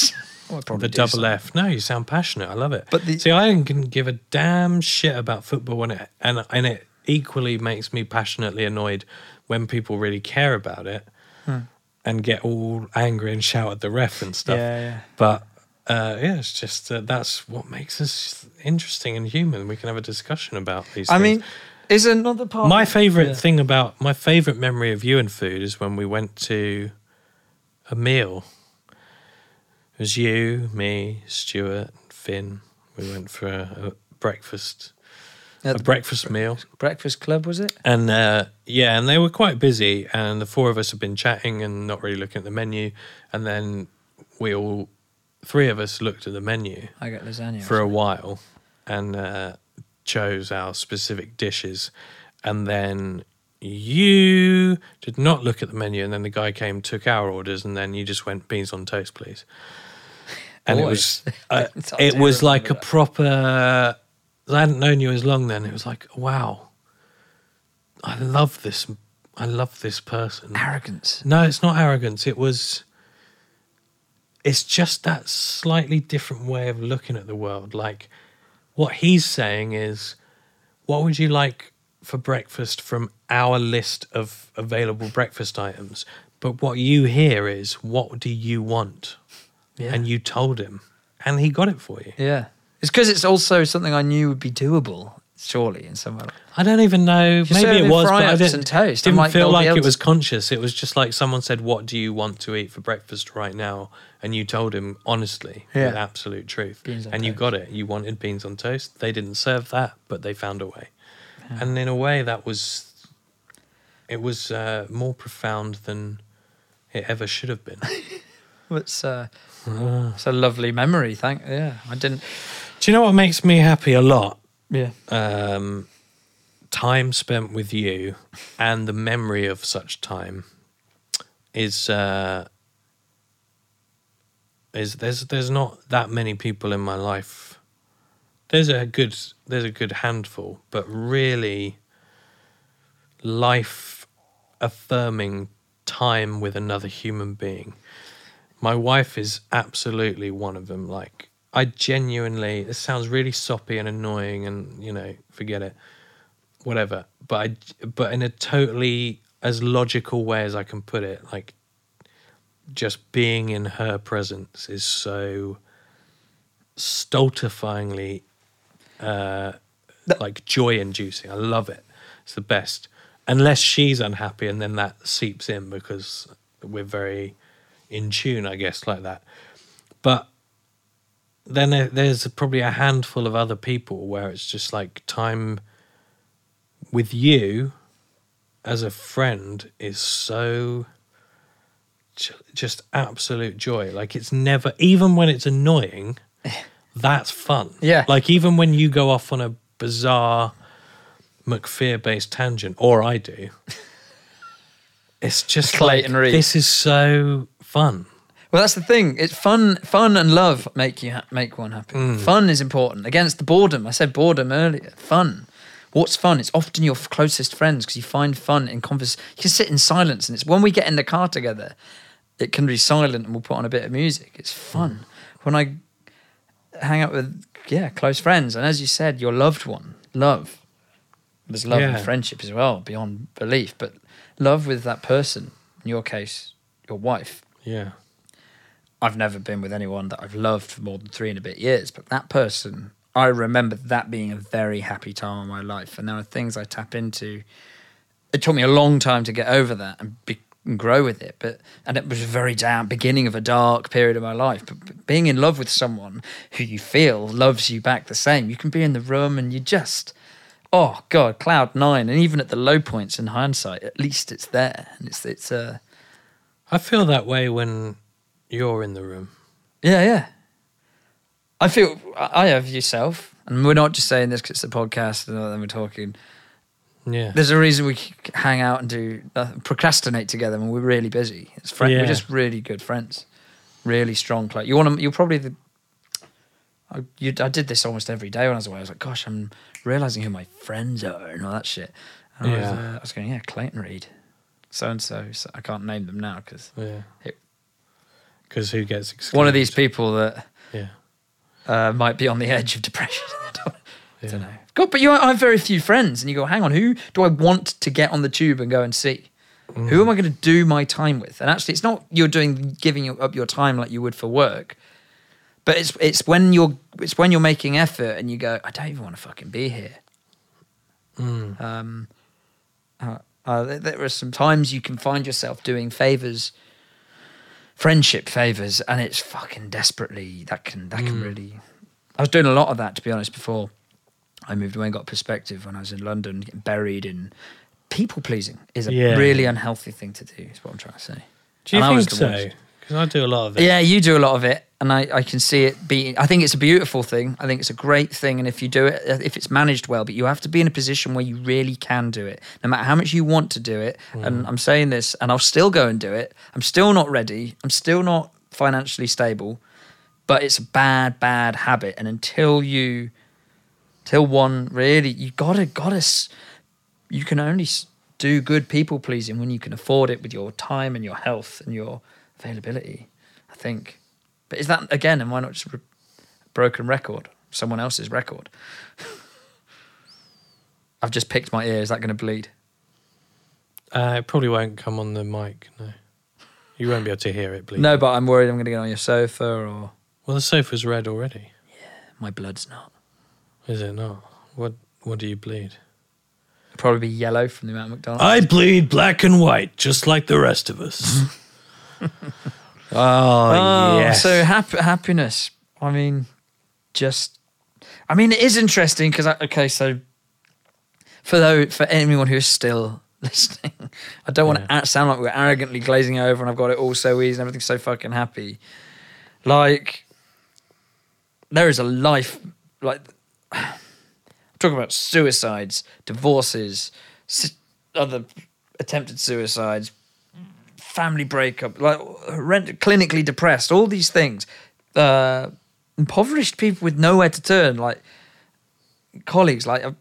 Well, The do double something. F. No, you sound passionate. I love it. But the- see, I can give a damn shit about football, and it and and it equally makes me passionately annoyed when people really care about it Hmm. And get all angry and shout at the ref and stuff. Yeah, yeah. But uh, yeah, it's just uh, that's what makes us interesting and human. We can have a discussion about these. I things. mean, is another part. my favorite Yeah. thing about my favorite memory of you and food is when we went to a meal. It was you, me, Stuart, Finn. We went for a, a breakfast, a the breakfast meal, Breakfast Club was it? and uh, yeah, and they were quite busy. And the four of us had been chatting and not really looking at the menu. And then we all, three of us, looked at the menu I got lasagna. for a while and uh, chose our specific dishes. And then you did not look at the menu. And then the guy came, took our orders, and then you just went beans on toast, please. And it was, uh, it was like a that. proper. I hadn't known you as long then. It was like, wow, I love this. I love this person. arrogance. No, it's not arrogance. It was. It's just that slightly different way of looking at the world. Like, what he's saying is, what would you like for breakfast from our list of available breakfast items? But what you hear is, what do you want? Yeah. And you told him, and he got it for you. Yeah. It's because it's also something I knew would be doable, surely, in some way. I don't even know. Maybe it was, but I didn't, and toast. Didn't like, feel like it was to- conscious. It was just like someone said, "What do you want to eat for breakfast right now?" And you told him honestly, Yeah. with absolute truth, and you got it. You wanted beans on toast. They didn't serve that, but they found a way. And in a way, that was it was uh, more profound than it ever should have been. It's, uh, it's a lovely memory. Thank. Yeah, I didn't. Do you know what makes me happy a lot? Yeah. um, time spent with you and the memory of such time is uh, is there's there's not that many people in my life. There's a good there's a good handful, but really life affirming time with another human being. My wife is absolutely one of them. Like I genuinely, it sounds really soppy and annoying, and you know, forget it, whatever. But I, but in a totally as logical way as I can put it, like just being in her presence is so stultifyingly uh, like joy inducing. I love it. It's the best. Unless she's unhappy, and then that seeps in because we're very in tune, I guess, like that. But then there- there's probably a handful of other people where it's just like time with you as a friend is so just absolute joy. Like it's never, even when it's annoying, that's fun. Yeah. Like even when you go off on a bizarre McPhee based tangent, or I do, it's just Clayton like, Reed. this is so fun. Well, that's the thing. It's fun. Fun and love make you ha- make one happy. Mm. Fun is important against the boredom. I said boredom earlier. Fun. What's fun? It's often your closest friends because you find fun in convers. You can sit in silence, and it's when we get in the car together, it can be silent, and we'll put on a bit of music. It's fun when I hang out with yeah close friends, and as you said, your loved one, love. There's love Yeah. and friendship as well, beyond belief, but love with that person. In your case, your wife. Yeah. I've never been with anyone that I've loved for more than three and a bit years, but that person, I remember that being a very happy time in my life. And there are things I tap into. It took me a long time to get over that and, be, and grow with it, but and it was a very down beginning of a dark period of my life. But, being in love with someone who you feel loves you back the same, you can be in the room and you just, oh god, cloud nine. And even at the low points in hindsight, at least it's there, and it's it's uh I feel that way when you're in the room. Yeah, yeah. I feel I have yourself, and we're not just saying this because it's a podcast and then we're talking. Yeah. There's a reason we hang out and do uh, procrastinate together when we're really busy. It's friend, Yeah. We're just really good friends, really strong. Like You want to? You're probably the. I, you, I did this almost every day when I was away. I was like, "Gosh, I'm realizing who my friends are and all that shit." And I, was, Yeah. uh, I was going, "Yeah, Clayton Reed, so and so." I can't name them now because Yeah. It- Because who gets excluded? one of these people that Yeah. uh, might be on the edge of depression. I don't, I Yeah. don't know. God, but you I have very few friends, and you go, hang on, who do I want to get on the tube and go and see? Who am I going to do my time with? And actually, it's not you're doing giving up your time like you would for work, but it's it's when you're it's when you're making effort and you go, I don't even want to fucking be here. Um, uh, uh, there, there are some times you can find yourself doing favors, friendship favors, and it's fucking desperately that can that can hmm. really. I was doing a lot of that to be honest before I moved away and got perspective when I was in London, getting buried in people pleasing is a Yeah. really unhealthy thing to do. Is what I'm trying to say. Do you And I was think so? Because I do a lot of it. Yeah, you do a lot of it, and I, I can see it being. I think it's a beautiful thing. I think it's a great thing, and if you do it, if it's managed well, but you have to be in a position where you really can do it, no matter how much you want to do it. Mm. And I'm saying this, and I'll still go and do it. I'm still not ready. I'm still not financially stable, but it's a bad, bad habit. And until you, till one really, you gotta, gotta. You can only do good people pleasing when you can afford it with your time and your health and your availability. I think. But is that again? And why not just a broken record? Someone else's record. I've just picked my ear. Is that going to bleed? Uh, it probably won't come on the mic. No, you won't be able to hear it bleed. No, but I'm worried I'm going to get on your sofa or Well, the sofa's red already. Yeah, my blood's not. Is it not? What What do you bleed? It'll probably be yellow from the amount of McDonald's. I bleed black and white, just like the rest of us. oh, Oh, yes. so hap- happiness. I mean, just. I mean, it is interesting because okay, so for though for anyone who's still listening, I don't want to sound like we're arrogantly glazing over and I've got it all so easy and everything's so fucking happy. Like, there is a life like. I'm talking about suicides, divorces, si- other attempted suicides, family breakup, like horrend- clinically depressed, all these things, uh, impoverished people with nowhere to turn, like colleagues, like, uh,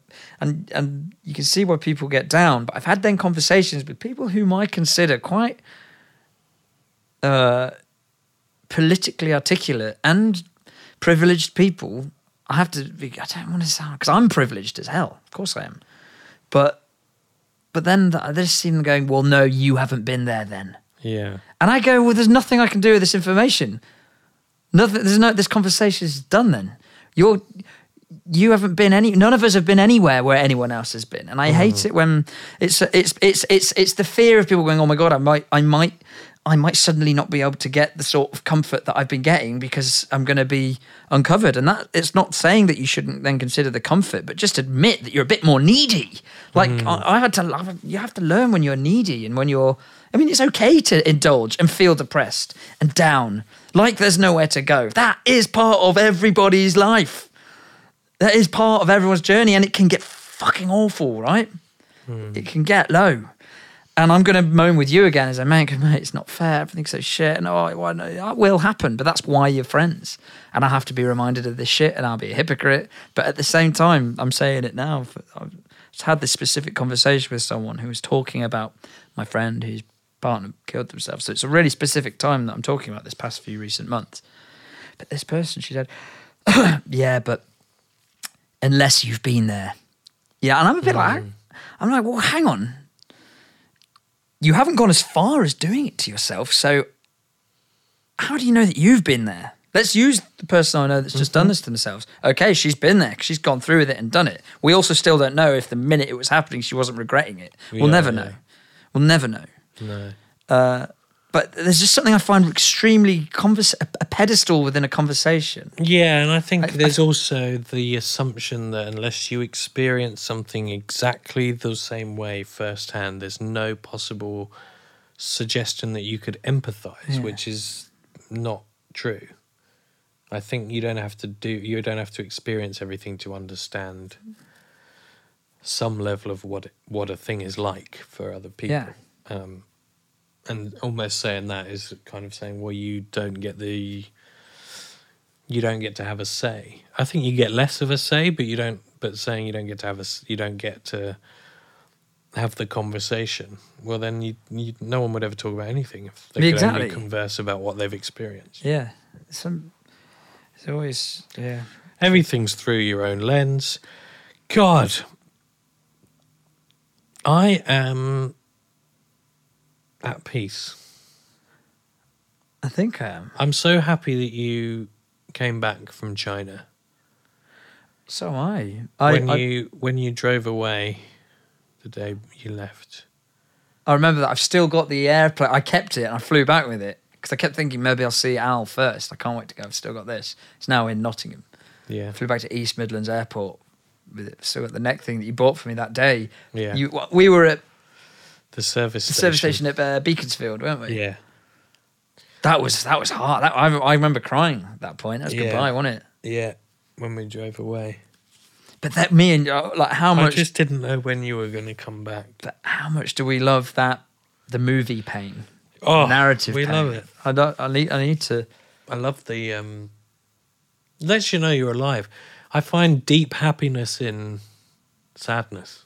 and and you can see why people get down. But I've had then conversations with people whom I consider quite uh, politically articulate and privileged people. I have to. Be, I don't want to sound because I'm privileged as hell. Of course I am, but but then th- I just see them going, well, no, you haven't been there then. Yeah. And I go, well, there's nothing I can do with this information. Nothing. There's no. This conversation is done. Then you're. You haven't been any. None of us have been anywhere where anyone else has been, and I mm-hmm. hate it when it's it's it's it's it's the fear of people going, oh my god, I might I might I might suddenly not be able to get the sort of comfort that I've been getting because I'm going to be uncovered. And that it's not saying that you shouldn't then consider the comfort, but just admit that you're a bit more needy. Like mm. I, I had to, you have to learn when you're needy and when you're. I mean, it's okay to indulge and feel depressed and down, like there's nowhere to go. That is part of everybody's life. That is part of everyone's journey, and it can get fucking awful, right? Hmm. It can get low. And I'm going to moan with you again as a man, mate, it's not fair. Everything's so shit. And oh, well, no, that will happen, but that's why you're friends. And I have to be reminded of this shit, and I'll be a hypocrite. But at the same time, I'm saying it now. I've had this specific conversation with someone who was talking about my friend whose partner killed themselves. So it's a really specific time that I'm talking about this past few recent months. But this person, she said, yeah, but unless you've been there. Yeah, and I'm a bit like, I'm like, well, hang on. You haven't gone as far as doing it to yourself. So how do you know that you've been there? Let's use the person I know that's just done this to themselves. Okay, she's been there. She's gone through with it and done it. We also still don't know if the minute it was happening, she wasn't regretting it. We'll Yeah, never yeah. know. We'll never know. No. Uh, but there's just something I find extremely convers- a pedestal within a conversation. Yeah, and I think I- there's also the assumption that unless you experience something exactly the same way firsthand, there's no possible suggestion that you could empathize, Yeah. which is not true. I think you don't have to do you don't have to experience everything to understand some level of what what a thing is like for other people. Yeah. Um, and almost saying that is kind of saying, well, you don't get the you don't get to have a say. I think you get less of a say, but you don't. But saying you don't get to have a, you don't get to have the conversation. Well, then you, you no one would ever talk about anything if they could Exactly. only converse about what they've experienced. Yeah. Some, it's always, yeah. Everything's through your own lens. God, I am at peace. I think I am. I'm so happy that you came back from China. So am I. I, when I, you when you drove away the day you left. I remember that I've still got the airplane. I kept it and I flew back with it because I kept thinking maybe I'll see Al first. I can't wait to go. I've still got this. It's now in Nottingham. Yeah. I flew back to East Midlands Airport with it. Still got the neck thing that you bought for me that day. Yeah. You, we were at The service the station. service station at uh, Beaconsfield, weren't we? Yeah. That was that was hard. That, I, I remember crying at that point. That was Yeah. goodbye, wasn't it? Yeah. When we drove away. But that me and uh, like how much I much just didn't know when you were going to come back. but how much do we love that the movie pain, Oh, narrative? We pain? love it. I don't. I need. I need to. I love the um lets you know you're alive. I find deep happiness in sadness.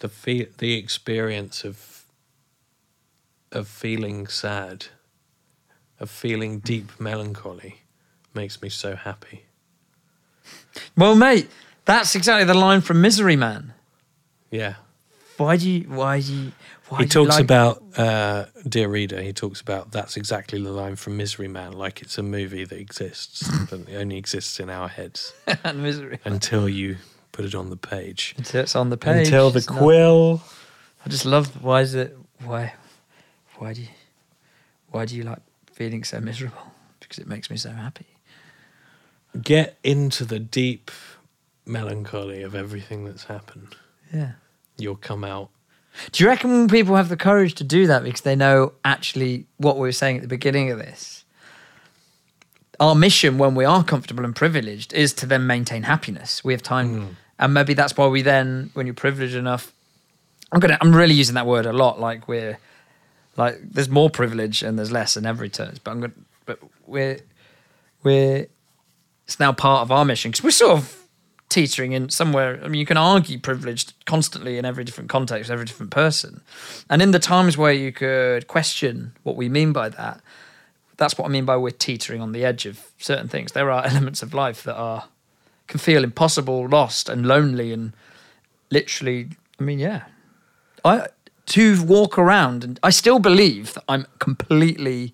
The fe- the experience of of feeling sad, of feeling deep melancholy makes me so happy. Well, mate, that's exactly the line from Misery Man. Yeah. Why do you? Why do you? Why he do you talks like- about uh, dear reader he talks about that's exactly the line from misery man like it's a movie that exists but it only exists in our heads and Misery until you put it on the page until it's on the page. until the It's not- quill I just love. Why is it? Why? Why do you? Why do you like feeling so miserable? Because it makes me so happy. get into the deep melancholy of everything that's happened Yeah. you'll come out Do you reckon people have the courage to do that because they know actually what we were saying at the beginning of this? Our mission when we are comfortable and privileged is to then maintain happiness. We have time, mm. And maybe that's why we then, when you're privileged enough, I'm gonna, I'm really using that word a lot. Like we're, like there's more privilege and there's less in every terms. But I'm gonna, but we're, we're, it's now part of our mission because we're sort of teetering in somewhere. I mean, you can argue privileged constantly in every different context, every different person. And in the times where you could question what we mean by that, that's what I mean by we're teetering on the edge of certain things. There are elements of life that are can feel impossible, lost, and lonely, and literally. I mean, yeah, I to walk around and I still believe that I'm completely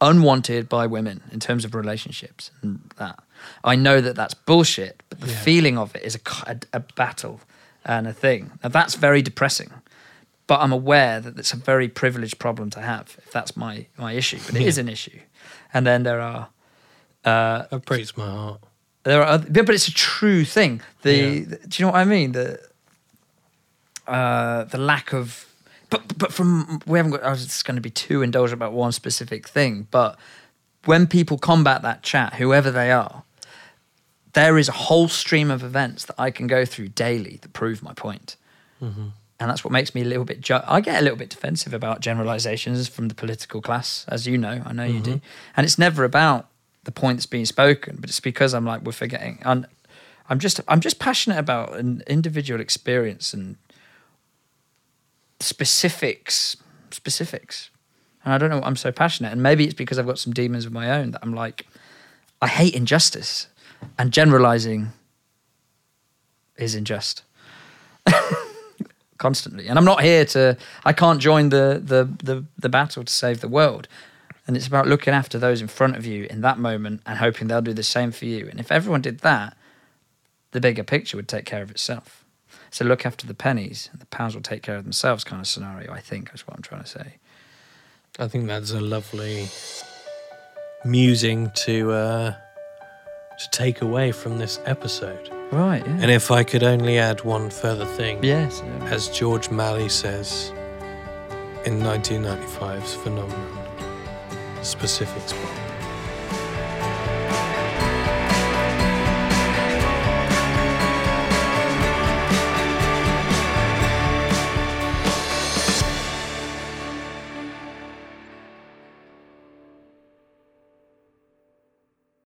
unwanted by women in terms of relationships and that. I know that that's bullshit, but the feeling of it is a battle and a thing. Now that's very depressing. but I'm aware that it's a very privileged problem to have if that's my my issue. But it is Yeah. an issue, and then there are. Uh, That breaks my heart. There are, other, but it's a true thing. The, Yeah. the- do you know what I mean? The uh, the lack of, but but from we haven't got. I was just going to be too indulgent about one specific thing, but when people combat that chat, whoever they are, there is a whole stream of events that I can go through daily that prove my point. And that's what makes me a little bit. Ju- I get a little bit defensive about generalizations from the political class, as you know. I know you do. And it's never about the point that's being spoken, but it's because I'm like we're forgetting. And I'm just I'm just passionate about an individual experience and specifics, specifics. And I don't know. I'm so passionate, and maybe it's because I've got some demons of my own that I'm like, I hate injustice, and generalizing is unjust constantly. And I'm not here to. I can't join the the the the battle to save the world. And it's about looking after those in front of you in that moment and hoping they'll do the same for you. And if everyone did that, the bigger picture would take care of itself. So look after the pennies, and the pounds will take care of themselves. Kind of scenario, I think, is what I'm trying to say. I think that's a lovely musing to uh, to take away from this episode. Right. Yeah. And if I could only add one further thing, yes. yeah. as George Malley says in 1995's phenomenon, specifics.